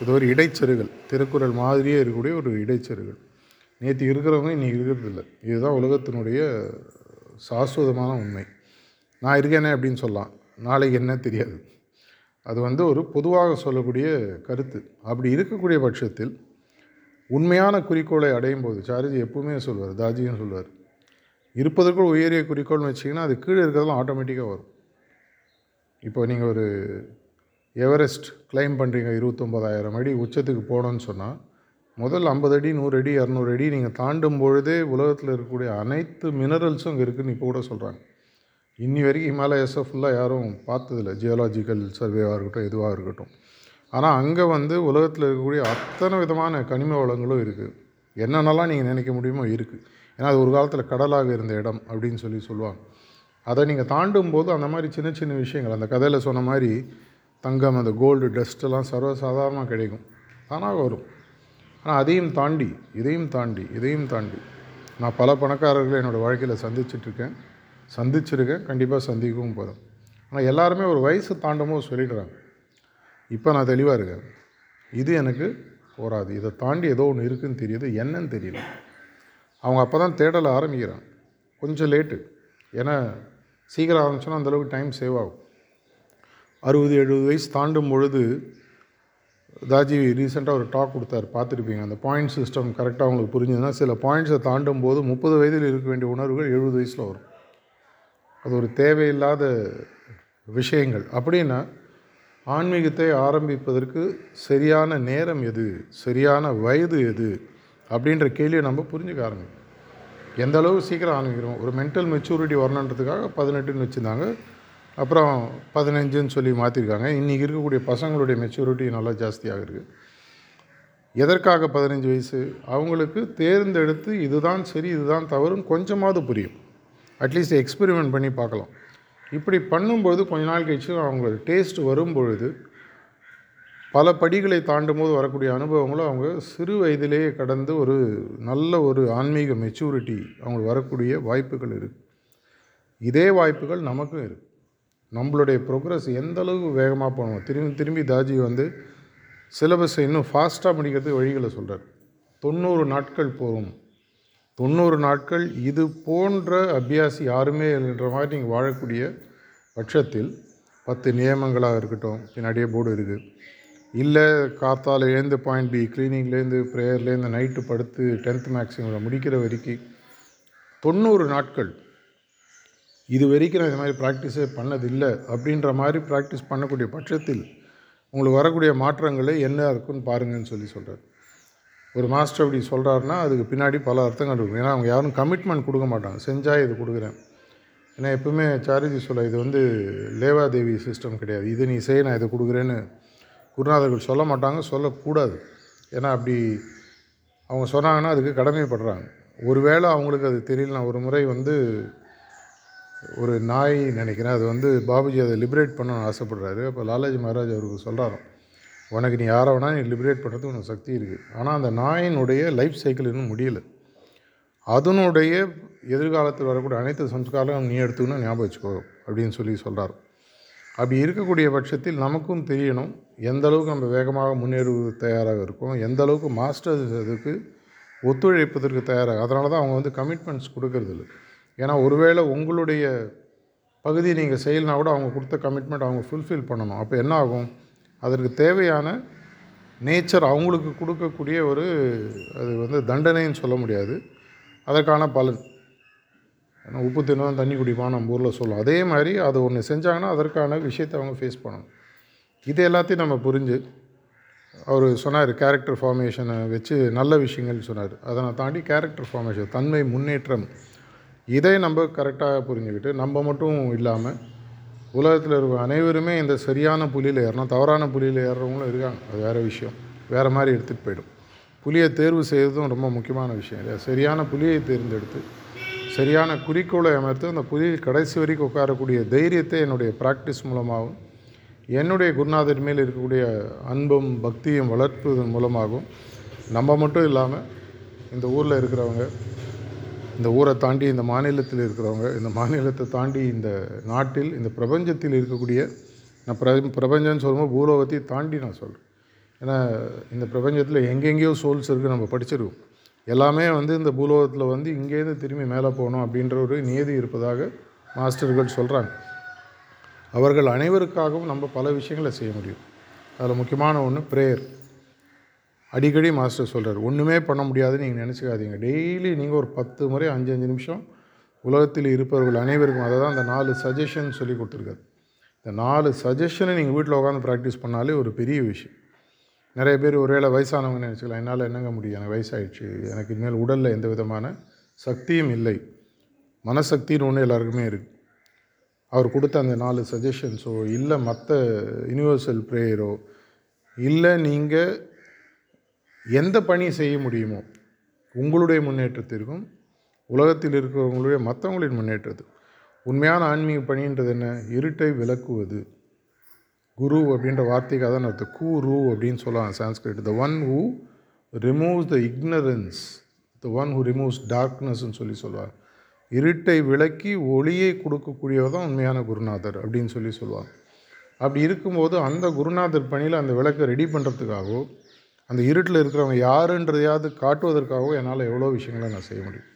இது ஒரு இடைச்சருகள் திருக்குறள் மாதிரியே இருக்கக்கூடிய ஒரு இடைச்சருகள் நேற்று இருக்கிறவங்க இன்றைக்கி இருக்கிறது இல்லை. இதுதான் உலகத்தினுடைய சாஸ்வதமான உண்மை. நான் இருக்கேனே அப்படின்னு சொல்லலாம். நாளைக்கு என்ன தெரியாது. அது வந்து ஒரு பொதுவாக சொல்லக்கூடிய கருத்து. அப்படி இருக்கக்கூடிய பட்சத்தில் உண்மையான குறிக்கோளை அடையும் போது சாரிஜி எப்பவுமே சொல்வார் தாஜியும் சொல்வார் இருப்பதற்குள் உயரிய குறிக்கோள்னு வச்சிங்கன்னா அது கீழே இருக்கிறதெல்லாம் ஆட்டோமேட்டிக்காக வரும். இப்போ நீங்கள் ஒரு எவரெஸ்ட் கிளைம் பண்ணுறீங்க இருபத்தொம்பதாயிரம் அடி உச்சத்துக்கு போகணுன்னு சொன்னால் முதல் ஐம்பது அடி நூறு அடி இரநூறு அடி நீங்கள் தாண்டும் பொழுதே உலகத்தில் இருக்கக்கூடிய அனைத்து மினரல்ஸும் அங்கே இருக்குதுன்னு இப்போ கூட சொல்கிறாங்க இன்னி வரைக்கும் ஹிமாலயஸை ஃபுல்லாக யாரும் பார்த்ததில்ல. ஜியாலாஜிக்கல் சர்வேவாக இருக்கட்டும் எதுவாக இருக்கட்டும். ஆனால் அங்கே வந்து உலகத்தில் இருக்கக்கூடிய அத்தனை விதமான கனிம வளங்களும் இருக்குது என்னென்னலாம் நீங்கள் நினைக்க முடியுமோ இருக்குது ஏன்னா அது ஒரு காலத்தில் கடலாக இருந்த இடம் அப்படின்னு சொல்லி சொல்லுவாங்க. அதை நீங்கள் தாண்டும் போது அந்த மாதிரி சின்ன சின்ன விஷயங்கள் அந்த கதையில் சொன்ன மாதிரி தங்கம் அந்த கோல்டு டஸ்ட்டெல்லாம் சர்வசாதாரணமாக கிடைக்கும். தானாக வரும். ஆனால் அதையும் தாண்டி இதையும் தாண்டி இதையும் தாண்டி நான் பல பணக்காரர்களை என்னோடய வாழ்க்கையில் சந்திச்சிட்ருக்கேன் சந்திச்சிருக்கேன் கண்டிப்பாக சந்திக்கவும் போதும். ஆனால் எல்லாருமே ஒரு வயசு தாண்டும் போது சொல்லிடுறாங்க. இப்போ நான் தெளிவாக இருக்கேன். இது எனக்கு போராது இதை தாண்டி ஏதோ ஒன்று இருக்குன்னு தெரியுது. என்னன்னு தெரியல. அவங்க அப்போ தான் தேடலை ஆரம்பிக்கிறாங்க. கொஞ்சம் லேட்டு. ஏன்னா சீக்கிரம் ஆரம்பிச்சோன்னா அந்தளவுக்கு டைம் சேவ் ஆகும். அறுபது எழுபது வயசு தாண்டும் பொழுது தாஜி ரீசெண்டாக ஒரு டாக் கொடுத்தாரு. பார்த்துருப்பீங்க. அந்த பாயிண்ட் சிஸ்டம் கரெக்டாக அவங்களுக்கு புரிஞ்சுதுன்னா சில பாயிண்ட்ஸை தாண்டும் போது முப்பது வயதில் இருக்க வேண்டிய உணர்வுகள் எழுபது வயசில் வரும். அது ஒரு தேவையில்லாத விஷயங்கள். அப்படின்னா ஆன்மீகத்தை ஆரம்பிப்பதற்கு சரியான நேரம் எது? சரியான வயது எது? அப்படின்ற கேள்வியை நம்ம புரிஞ்சுக்க ஆரம்பிக்கும் எந்த அளவு சீக்கிரம் ஆரம்பிக்கிறோம்? ஒரு மென்டல் மெச்சூரிட்டி வரணுன்றதுக்காக பதினெட்டுன்னு வச்சுருந்தாங்க. அப்புறம் பதினஞ்சுன்னு சொல்லி மாற்றிருக்காங்க இன்றைக்கி இருக்கக்கூடிய பசங்களுடைய மெச்சூரிட்டி நல்லா ஜாஸ்தியாக இருக்குது எதற்காக பதினஞ்சு வயசு? அவங்களுக்கு தேர்ந்தெடுத்து இதுதான் சரி இதுதான் தவறுன்னு கொஞ்சமாவது புரியும். அட்லீஸ்ட் எக்ஸ்பெரிமெண்ட் பண்ணி பார்க்கலாம். இப்படி பண்ணும்போது கொஞ்ச நாள் கழிச்சு அவங்க டேஸ்ட் வரும்பொழுது பல படிகளை தாண்டும் போது வரக்கூடிய அனுபவங்களும் அவங்க சிறு வயதிலேயே கடந்து ஒரு நல்ல ஒரு ஆன்மீக மெச்சூரிட்டி அவங்களுக்கு வரக்கூடிய வாய்ப்புகள் இருக்குது இதே வாய்ப்புகள் நமக்கும் இருக்குது நம்மளுடைய ப்ரோக்ரஸ் எந்த அளவுக்கு வேகமாக போகணும் திரும்பி திரும்பி தாஜி வந்து சிலபஸை இன்னும் ஃபாஸ்ட்டாக முடிக்கிறதுக்கு வழிகளை சொல்கிறார் தொண்ணூறு நாட்கள் போகும். தொண்ணூறு நாட்கள் இது போன்ற அபியாசி யாருமே இல்லைன்ற மாதிரி நீங்கள் வாழக்கூடிய பட்சத்தில் பத்து நியமங்களாக இருக்கட்டும் பின்னாடியே போர்டு இருக்குது இல்லை காத்தால் எழுந்து பாயிண்ட் பி க்ளீனிங்லேருந்து ப்ரேயர்லேருந்து நைட்டு படுத்து டென்த் மேக்ஸிமில் முடிக்கிற வரைக்கும் தொண்ணூறு நாட்கள் இது வரைக்கும் நான் இது மாதிரி ப்ராக்டிஸே பண்ணதில்லை அப்படின்ற மாதிரி ப்ராக்டிஸ் பண்ணக்கூடிய பட்சத்தில் உங்களுக்கு வரக்கூடிய மாற்றங்களை என்ன இருக்குன்னு பாருங்கன்னு சொல்லி சொல்கிறார் ஒரு மாஸ்டர் அப்படி சொல்கிறாருன்னா அதுக்கு பின்னாடி பல அர்த்தங்கள் இருக்கும். ஏன்னா அவங்க யாரும் கமிட்மெண்ட் கொடுக்க மாட்டாங்க. செஞ்சால் இது கொடுக்குறேன். ஏன்னா எப்பவுமே சாரிஜி சொல்ல இது வந்து லேவாதேவி சிஸ்டம் கிடையாது. இது நீ செய் நான் இதை கொடுக்குறேன்னு குருநாதர்கள் சொல்ல மாட்டாங்க சொல்லக்கூடாது. ஏன்னா அப்படி அவங்க சொன்னாங்கன்னா அதுக்கு கடமைப்படுறாங்க. ஒருவேளை அவங்களுக்கு அது தெரியலனா ஒரு முறை வந்து ஒரு நாய் நினைக்கிறேன் அது வந்து பாபுஜி அதை லிபரேட் பண்ணணும்னு ஆசைப்படுறாரு. அப்போ லாலாஜி மகாராஜ் அவருக்கு சொல்கிறாராம் உனக்கு நீ யாரை வேணால் நீ லிபரேட் பண்ணுறதுக்கு உனக்கு சக்தி இருக்குது ஆனால் அந்த நாயினுடைய லைஃப் சைக்கிள் இன்னும் முடியலை. அதனுடைய எதிர்காலத்தில் வரக்கூடிய அனைத்து சம்ஸ்காரம் நீ எடுத்துக்கணும் ஞாபகம் வச்சுக்கோ அப்படின்னு சொல்லி சொல்கிறார் அப்படி இருக்கக்கூடிய பட்சத்தில் நமக்கும் தெரியணும் எந்த அளவுக்கு நம்ம வேகமாக முன்னேறுவது தயாராக இருக்கோம் எந்த அளவுக்கு மாஸ்டர்ஸ் அதுக்கு ஒத்துழைப்பதற்கு தயாராக அதனால தான் அவங்க வந்து கமிட்மெண்ட்ஸ் கொடுக்கறதில்ல ஏன்னா ஒருவேளை உங்களுடைய பகுதி நீங்கள் செய்யலைனா கூட அவங்க கொடுத்த கமிட்மெண்ட் அவங்க ஃபுல்ஃபில் பண்ணணும். அப்போ என்ன ஆகும்? அதற்கு தேவையான நேச்சர் அவங்களுக்கு கொடுக்கக்கூடிய ஒரு அது வந்து தண்டனைன்னு சொல்ல முடியாது. அதற்கான பலன். ஏன்னா உப்பு தினம் தண்ணி குடிப்பான் நம்ம ஊரில் சொல்லுவோம் அதே மாதிரி அது ஒன்று செஞ்சாங்கன்னா அதற்கான விஷயத்தை அவங்க ஃபேஸ் பண்ணணும். இது எல்லாத்தையும் நம்ம புரிஞ்சு அவர் சொன்னார் கேரக்டர் ஃபார்மேஷனை வச்சு நல்ல விஷயங்கள் சொன்னார். அதனை தாண்டி கேரக்டர் ஃபார்மேஷன் தன்மை முன்னேற்றம் இதை நம்ம கரெக்டாக புரிஞ்சுக்கிட்டு நம்ம மட்டும் இல்லாமல் உலகத்தில் இருக்க அனைவருமே இந்த சரியான புலியில் ஏறணும் தவறான புலியில் ஏறுறவங்களும் இருக்காங்க. அது வேறு விஷயம். வேறு மாதிரி எடுத்துகிட்டு போயிடும். புலியை தேர்வு செய்வதும் ரொம்ப முக்கியமான விஷயம் இல்லையா? சரியான புலியை தேர்ந்தெடுத்து சரியான குறிக்கோளை அமர்த்து அந்த புலி கடைசி வரைக்கும் உட்காரக்கூடிய தைரியத்தை என்னுடைய ப்ராக்டிஸ் மூலமாகவும் என்னுடைய குருநாதர் மேல் இருக்கக்கூடிய அன்பும் பக்தியும் வளர்ப்பதன் மூலமாகவும் நம்ம மட்டும் இல்லாமல் இந்த ஊரில் இருக்கிறவங்க இந்த ஊரை தாண்டி இந்த மாநிலத்தில் இருக்கிறவங்க இந்த மாநிலத்தை தாண்டி இந்த நாட்டில் இந்த பிரபஞ்சத்தில் இருக்கக்கூடிய நான் பிர பிரபஞ்சம்னு சொல்லும்போது பூலோகத்தையும் தாண்டி நான் சொல்கிறேன் ஏன்னா இந்த பிரபஞ்சத்தில் எங்கெங்கேயோ சோல்ஸ் இருக்குது நம்ம படிச்சிருக்கோம். எல்லாமே வந்து இந்த பூலோகத்தில் வந்து இங்கேருந்து திரும்பி மேலே போகணும் அப்படின்ற ஒரு நியதி இருப்பதாக மாஸ்டர்கள் சொல்கிறாங்க அவர்கள் அனைவருக்காகவும் நம்ம பல விஷயங்களை செய்ய முடியும். அதில் முக்கியமான ஒன்று ப்ரேயர் அடிக்கடி மாஸ்டர் சொல்கிறார் ஒன்றுமே பண்ண முடியாதுன்னு நீங்கள் நினச்சிக்காதீங்க. டெய்லி நீங்கள் ஒரு பத்து முறை அஞ்சு அஞ்சு நிமிஷம் உலகத்தில் இருப்பவர்கள் அனைவருக்கும் அதை தான் அந்த நாலு சஜஷன் சொல்லி கொடுத்துருக்காரு. இந்த நாலு சஜஷனை நீங்கள் வீட்டில் உட்காந்து ப்ராக்டிஸ் பண்ணாலே ஒரு பெரிய விஷயம். நிறைய பேர் ஒருவேளை வயசானவங்க நினச்சிக்கலாம். என்னால் என்னங்க முடியும்? எனக்கு வயசாகிடுச்சு எனக்கு இனிமேல் உடலில் எந்த விதமான சக்தியும் இல்லை. மனசக்தின்னு ஒன்று எல்லாருக்குமே இருக்குது அவர் கொடுத்த அந்த நாலு சஜஷன்ஸோ இல்லை மற்ற யூனிவர்சல் ப்ரேயரோ இல்லை நீங்கள் எந்த பணி செய்ய முடியுமோ உங்களுடைய முன்னேற்றத்திற்கும் உலகத்தில் இருக்கிறவங்களுடைய மற்றவங்களின் முன்னேற்றத்துக்கும் உண்மையான ஆன்மீக பணின்றது என்ன? இருட்டை விளக்குவது. குரு அப்படின்ற வார்த்தைக்கு அதான் அர்த்தம். கூ ரூ அப்படின்னு சொல்லலாம் Sanskrit. The one who removes the ignorance the one who removes டார்க்னஸ்ன்னு சொல்லி சொல்லுவார் இருட்டை விளக்கி ஒளியை கொடுக்கக்கூடியவர் தான் உண்மையான குருநாதர் அப்படின்னு சொல்லி சொல்லுவார் அப்படி இருக்கும்போது அந்த குருநாதர் பணியில் அந்த விளக்கை ரெடி பண்ணுறதுக்காகவோ அந்த இருட்டில் இருக்கிறவங்க யாருன்றதையாவது காட்டுவதற்காகவும் என்னால் எவ்வளோ விஷயங்களை நான் செய்ய முடியும்.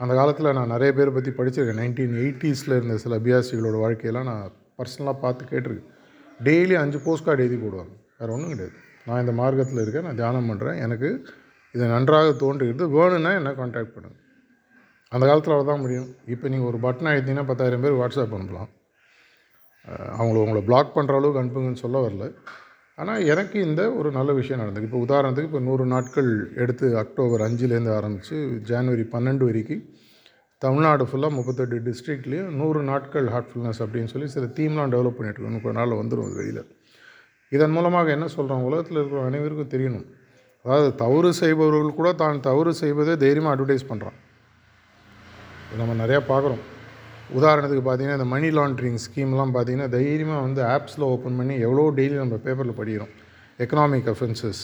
அந்த காலத்தில் நான் நிறைய பேர் பற்றி படிச்சிருக்கேன். நைன்டீன் எயிட்டிஸில் இருந்த சில அபியாசிகளோட வாழ்க்கையெல்லாம் நான் பர்சனலாக பார்த்து கேட்டிருக்கேன். டெய்லி அஞ்சு போஸ்ட் கார்டு எழுதி போடுவாங்க. வேறு ஒன்றும் கிடையாது. நான் இந்த மார்க்கத்தில் இருக்கேன் நான் தியானம் பண்ணுறேன். எனக்கு இது நன்றாக தோன்றுகிறது. வேணும்னா என்ன காண்டாக்ட் பண்ணுங்கள் அந்த காலத்தில் அவ்வளோ முடியும். இப்போ நீங்கள் ஒரு பட்டன் அழுத்திங்கன்னா பத்தாயிரம் பேர் வாட்ஸ்அப் அனுப்பலாம். அவங்கள உங்களை பிளாக் பண்ணுற அளவுக்கு அனுப்புங்கன்னு சொல்ல வரல. ஆனால் எனக்கு இந்த ஒரு நல்ல விஷயம் நடந்தது. இப்போ உதாரணத்துக்கு இப்போ நூறு நாட்கள் எடுத்து அக்டோபர் அஞ்சுலேருந்து ஆரம்பித்து ஜான்வரி பன்னெண்டு வரைக்கும் தமிழ்நாடு ஃபுல்லாக முப்பத்தெட்டு டிஸ்ட்ரிக்ட்லேயும் நூறு நாட்கள் ஹார்ட்ஃபுல்னஸ் அப்படின்னு சொல்லி சில தீம்லாம் டெவலப் பண்ணிட்டுருக்கோம் முப்பது நாளில் வந்துடும் அது வெளியில். இதன் மூலமாக என்ன சொல்கிறோம் உலகத்தில் இருக்கிற அனைவருக்கும் தெரியணும். அதாவது தவறு செய்பவர்கள் கூட தான் தவறு செய்வதை தைரியமாக அட்வர்டைஸ் பண்ணுறான் நம்ம நிறையா பார்க்குறோம். உதாரணத்துக்கு பார்த்தீங்கன்னா இந்த மணி லாண்ட்ரிங் ஸ்கீம்லாம் பார்த்தீங்கன்னா தைரியமாக வந்து ஆப்ஸில் ஓப்பன் பண்ணி எவ்வளோ டெய்லி நம்ம பேப்பரில் படிக்கிறோம். எக்கனாமிக் அஃபென்சஸ்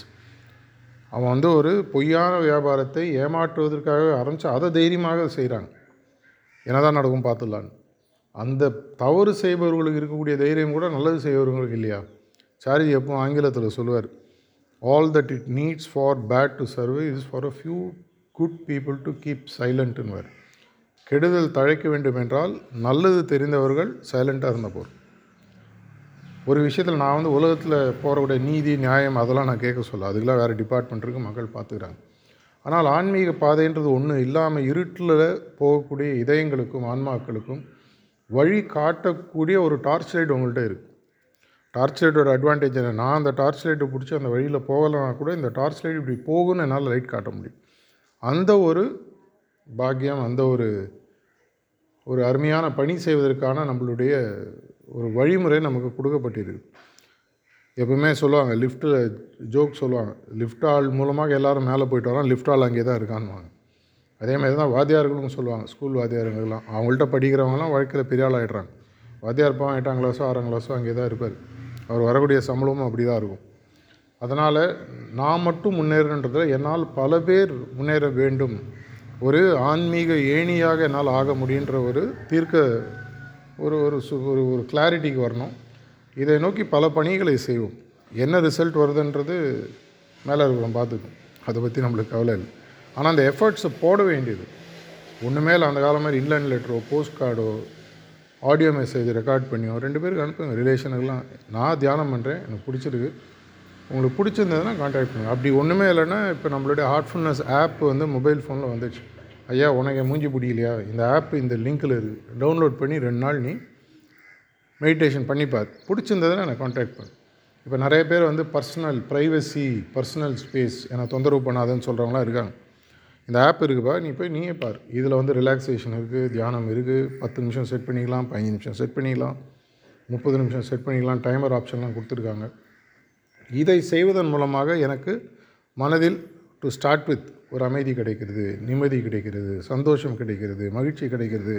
அவன் வந்து ஒரு பொய்யான வியாபாரத்தை ஏமாற்றுவதற்காக ஆரம்பித்து அதை தைரியமாக செய்கிறாங்க என்னதான் நடக்கும் பார்த்துடலான்னு. அந்த தவறு செய்பவர்களுக்கு இருக்கக்கூடிய தைரியம் கூட நல்லது செய்பவர்களுக்கு இல்லையா? சாரிஜி எப்போ ஆங்கிலத்தில் சொல்லுவார் all that it needs for bad to survive is for a few good people to keep சைலண்ட்டுன்னு கெடுதல் தழைக்க வேண்டும் என்றால் நல்லது தெரிந்தவர்கள் சைலண்ட்டாக இருந்த போர் ஒரு விஷயத்தில் நான் வந்து உலகத்தில் போகிறக்கூடிய நீதி நியாயம் அதெல்லாம் நான் கேட்க சொல்ல. அதுக்கெல்லாம் வேறு டிபார்ட்மெண்ட் இருக்குது மக்கள் பார்த்துக்கிறாங்க. ஆனால் ஆன்மீக பாதைன்றது ஒன்று இல்லாமல் இருட்டில் போகக்கூடிய இதயங்களுக்கும் ஆன்மாக்களுக்கும் வழி காட்டக்கூடிய ஒரு டார்ச் லைட் உங்கள்கிட்ட இருக்குது டார்ச் லைட்டோட அட்வான்டேஜ் என்ன? நான் அந்த டார்ச் லைட்டை பிடிச்சி அந்த வழியில் போகலைன்னா கூட இந்த டார்ச் லைட் இப்படி போகும்னு என்னால் லைட் காட்ட முடியும். அந்த ஒரு பாக்கியம் அந்த ஒரு ஒரு அருமையான பணி செய்வதற்கான நம்மளுடைய ஒரு வழிமுறை நமக்கு கொடுக்கப்பட்டிருக்கு. எப்பவுமே சொல்லுவாங்க லிஃப்ட்டில் ஜோக் சொல்லுவாங்க லிஃப்ட் ஆள் மூலமாக எல்லோரும் மேலே போயிட்டு வரோம் லிஃப்ட் ஆள் அங்கே தான் இருக்கான்வாங்க அதே மாதிரி தான் வாத்தியார்களும் சொல்லுவாங்க ஸ்கூல் வாத்தியாருங்கெல்லாம் அவங்கள்ட்ட படிக்கிறவங்கலாம் வாழ்க்கையில் பெரிய ஆள் ஆகிடுறாங்க வாத்தியார் பாவம் எட்டாம் கிளாஸோ ஆறாம் கிளாஸோ அங்கே தான் இருப்பார். அவர் வரக்கூடிய சம்பளமும் அப்படி தான் இருக்கும். அதனால் நான் மட்டும் முன்னேறன்றதில் என்னால் பல பேர் முன்னேற வேண்டும். ஒரு ஆன்மீக ஏணியாக என்னால் ஆக முடியுன்ற ஒரு தீர்க்க ஒரு ஒரு சு ஒரு ஒரு கிளாரிட்டிக்கு வரணும். இதை நோக்கி பல பணிகளை செய்வோம். என்ன ரிசல்ட் வருதுன்றது மேலே இருக்கிறோம் பார்த்துக்கும் அதை பற்றி நம்மளுக்கு கவலை இல்லை. ஆனால் அந்த எஃபர்ட்ஸை போட வேண்டியது. ஒன்று மேலே அந்த காலம் மாதிரி இன்லைன் லெட்டரோ போஸ்ட் கார்டோ ஆடியோ மெசேஜ் ரெக்கார்ட் பண்ணியோ ரெண்டு பேருக்கு அனுப்புங்க. ரிலேஷனுக்கெல்லாம் நான் தியானம் பண்ணுறேன் எனக்கு பிடிச்சிருக்கு. உங்களுக்கு பிடிச்சிருந்ததுன்னா காண்டாக்ட் பண்ணுங்கள் அப்படி ஒன்றுமே இல்லைன்னா இப்போ நம்மளுடைய ஹார்ட்ஃபுல்னஸ் ஆப் வந்து மொபைல் ஃபோனில் வந்துச்சு. ஐயா உனக்கு மூஞ்சி பிடிக்கலையா? இந்த ஆப் இந்த லிங்க்கில் இருக்குது டவுன்லோட் பண்ணி ரெண்டு நாள் நீ மெடிடேஷன் பண்ணி பார். பிடிச்சிருந்ததுன்னா எனக்கு காண்டாக்ட் பண்ணு. இப்போ நிறைய பேர் வந்து பர்சனல் ப்ரைவசி பர்சனல் ஸ்பேஸ் என்னை தொந்தரவு பண்ணாதுன்னு சொல்கிறவங்களாம் இருக்காங்க. இந்த ஆப் இருக்குப்பா நீ போய் நீயே பார். இதில் வந்து ரிலாக்ஸேஷன் இருக்குது தியானம் இருக்குது பத்து நிமிஷம் செட் பண்ணிக்கலாம் பதினஞ்சு நிமிஷம் செட் பண்ணிக்கலாம். முப்பது நிமிஷம் செட் பண்ணிக்கலாம். டைமர் ஆப்ஷன்லாம் கொடுத்துருக்காங்க. இதை செய்வதன் மூலமாக எனக்கு மனதில் டு ஸ்டார்ட் வித் ஒரு அமைதி கிடைக்கிறது நிம்மதி கிடைக்கிறது சந்தோஷம் கிடைக்கிறது மகிழ்ச்சி கிடைக்கிறது.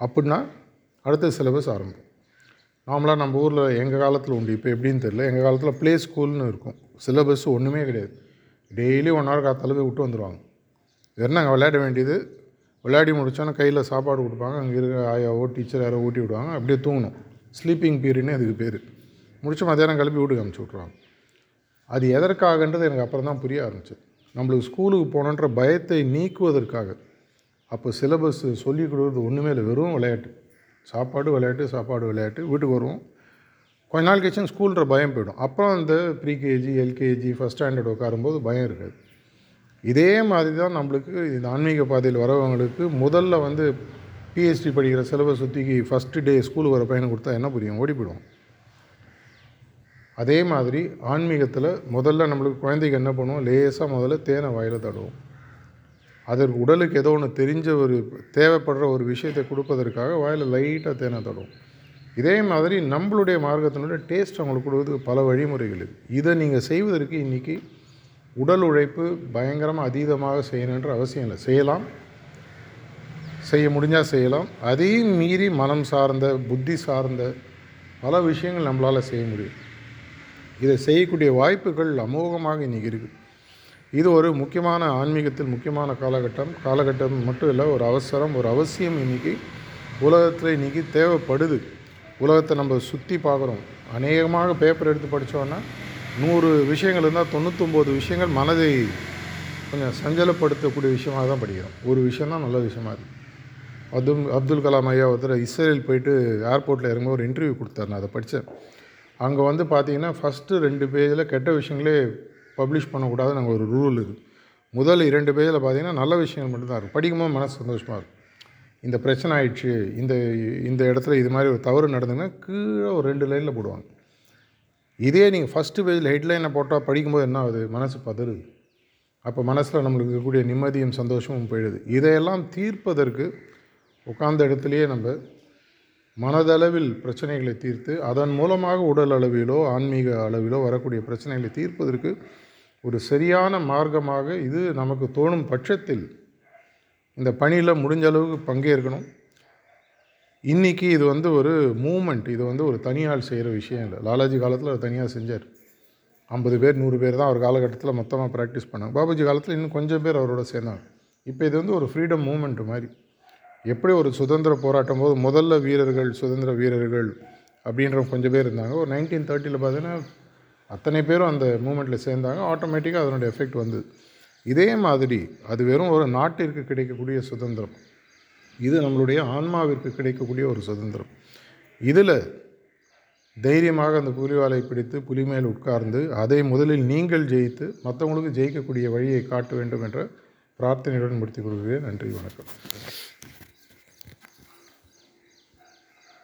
அப்படின்னா அடுத்த சிலபஸ் ஆரம்பம். நார்மலாக நம்ம ஊரில் எங்கள் காலத்தில் உண்டு இப்போ எப்படின்னு தெரில எங்கள் காலத்தில் ப்ளே ஸ்கூல்னு இருக்கும். சிலபஸ் ஒன்றுமே கிடையாது. டெய்லி ஒன் ஹவர் காத்தால போய் விட்டு வந்துடுவாங்க வேறு அங்கே விளையாட வேண்டியது? விளையாடி முடித்தோன்னே கையில் சாப்பாடு கொடுப்பாங்க. அங்கே இருக்க ஆயாவோ டீச்சர் யாரோ ஊட்டி விடுவாங்க. அப்படியே தூங்கணும். ஸ்லீப்பிங் பீரியட்னு அதுக்கு பேர். முடிச்சு மத்தியானம் கிளப்பி வீட்டுக்கு அனுப்பிச்சி விட்ருவாங்க அது எதற்காகன்றது எனக்கு அப்புறம் தான் புரிய ஆரம்பிச்சது. நம்மளுக்கு ஸ்கூலுக்கு போகணுன்ற பயத்தை நீக்குவதற்காக. அப்போ சிலபஸ் சொல்லிக் கொடுக்குறது ஒன்றுமே இல்லை வெறும் விளையாட்டு. சாப்பாடு விளையாட்டு சாப்பாடு விளையாட்டு. வீட்டுக்கு வருவோம். கொஞ்ச நாள் கழிச்சு ஸ்கூல்ன்ற பயம் போயிடும். அப்புறம் அந்த ப்ரீகேஜி எல்கேஜி ஃபஸ்ட் ஸ்டாண்டர்ட் உட்காரும்போது பயம் இருக்காது. இதே மாதிரி தான் நம்மளுக்கு இந்த ஆன்மீக பாதையில் வரவங்களுக்கு முதல்ல வந்து பிஹெச்டி படிக்கிற சிலபஸ் சுற்றிக்கு ஃபஸ்ட்டு டே ஸ்கூலுக்கு வர பையனை கொடுத்தா என்ன புரியும்? ஓடி போயிடுவோம் அதே மாதிரி ஆன்மீகத்தில் முதல்ல நம்மளுக்கு குழந்தைக்கு என்ன பண்ணுவோம்? லேசாக முதல்ல தேனை வாயில் தடுவோம் அதற்கு உடலுக்கு ஏதோ ஒன்று தெரிஞ்ச ஒரு தேவைப்படுற ஒரு விஷயத்தை கொடுப்பதற்காக வாயில் லைட்டாக தேனை தடுவோம் இதே மாதிரி நம்மளுடைய மார்க்கத்தினுடைய டேஸ்ட் அவங்களுக்கு கொடுக்கறதுக்கு பல வழிமுறைகள் இருக்குது இதை நீங்கள் செய்வதற்கு இன்றைக்கி உடல் உழைப்பு பயங்கரமாக அதீதமாக செய்யணுன்ற அவசியம் இல்லை. செய்யலாம். செய்ய முடிஞ்சால் செய்யலாம். அதையும் மீறி மனம் சார்ந்த புத்தி சார்ந்த பல விஷயங்கள் நம்மளால் செய்ய முடியும். இதை செய்யக்கூடிய வாய்ப்புகள் அமோகமாக இன்றைக்கி இருக்குது இது ஒரு முக்கியமான ஆன்மீகத்தில் முக்கியமான காலகட்டம். காலகட்டம் மட்டும் இல்லை ஒரு அவசரம் ஒரு அவசியம் இன்றைக்கி உலகத்தில் இன்றைக்கி தேவைப்படுது. உலகத்தை நம்ம சுற்றி பார்க்குறோம். அநேகமாக பேப்பர் எடுத்து படித்தோன்னா நூறு விஷயங்கள் இருந்தால் தொண்ணூத்தொம்பது விஷயங்கள் மனதை கொஞ்சம் சஞ்சலப்படுத்தக்கூடிய விஷயமாக தான் படிக்கிறோம். ஒரு விஷயந்தான் நல்ல விஷயமா இருக்குது அப்துல் அப்துல் கலாம் ஐயா ஒருத்தர் இஸ்ரேல் போயிட்டு ஏர்போர்ட்டில் இறங்க ஒரு இன்டர்வியூ கொடுத்தாரு நான் அதை படித்தேன் அங்கே வந்து பார்த்தீங்கன்னா ஃபஸ்ட்டு ரெண்டு பேஜில் கெட்ட விஷயங்களே பப்ளிஷ் பண்ணக்கூடாது நாங்கள் ஒரு ரூல் இருக்குது முதல் இரண்டு பேஜில் பார்த்தீங்கன்னா நல்ல விஷயங்கள் மட்டும்தான் இருக்கும். படிக்கும்போது மனசு சந்தோஷமாக இருக்கும். இந்த பிரச்சனை ஆயிடுச்சு இந்த இந்த இடத்துல இது மாதிரி ஒரு தவறு நடந்ததுன்னா கீழே ஒரு ரெண்டு லைனில் போடுவாங்க. இதே நீங்கள் ஃபஸ்ட்டு பேஜில் ஹெட்லைனை போட்டால் படிக்கும்போது என்ன ஆகுது? மனசு பதறுது. அப்போ மனசில் நம்மளுக்கு இருக்கக்கூடிய நிம்மதியும் சந்தோஷமும் போயிடுது. இதையெல்லாம் தீர்ப்பதற்கு உட்கார்ந்த இடத்துலையே நம்ம மனதளவில் பிரச்சனைகளை தீர்த்து அதன் மூலமாக உடல் அளவிலோ ஆன்மீக அளவிலோ வரக்கூடிய பிரச்சனைகளை தீர்ப்பதற்கு ஒரு சரியான மார்க்கமாக இது நமக்கு தோணும் பட்சத்தில் இந்த பணியில் முடிஞ்ச அளவுக்கு பங்கேற்கணும். இன்றைக்கி இது வந்து ஒரு மூமெண்ட் இது வந்து ஒரு தனியால் செய்கிற விஷயம் இல்லை. லாலாஜி காலத்தில் அவர் தனியாக செஞ்சார். ஐம்பது பேர் நூறு பேர் தான் அவர் காலகட்டத்தில் மொத்தமாக ப்ராக்டிஸ் பண்ணாங்க. பாபுஜி காலத்தில் இன்னும் கொஞ்சம் பேர் அவரோட சேர்ந்தாங்க. இப்போ இது வந்து ஒரு ஃப்ரீடம் மூமெண்ட் மாதிரி. எப்படி ஒரு சுதந்திர போராட்டம் போது முதல்ல வீரர்கள் சுதந்திர வீரர்கள் அப்படின்ற கொஞ்சம் பேர் இருந்தாங்க. ஒரு நைன்டீன் தேர்ட்டியில் பார்த்தீங்கன்னா அத்தனை பேரும் அந்த மூமெண்ட்டில் சேர்ந்தாங்க. ஆட்டோமேட்டிக்காக அதனுடைய எஃபெக்ட் வந்தது. இதே மாதிரி அது வெறும் ஒரு நாட்டிற்கு கிடைக்கக்கூடிய சுதந்திரம். இது நம்மளுடைய ஆன்மாவிற்கு கிடைக்கக்கூடிய ஒரு சுதந்திரம். இதில் தைரியமாக அந்த புலிவாலை பிடித்து புலி மேல் உட்கார்ந்து அதை முதலில் நீங்கள் ஜெயித்து மற்றவங்களுக்கு ஜெயிக்கக்கூடிய வழியை காட்ட வேண்டும் என்ற பிரார்த்தனையுடன் முடித்துக் கொள்கிறேன். நன்றி வணக்கம்.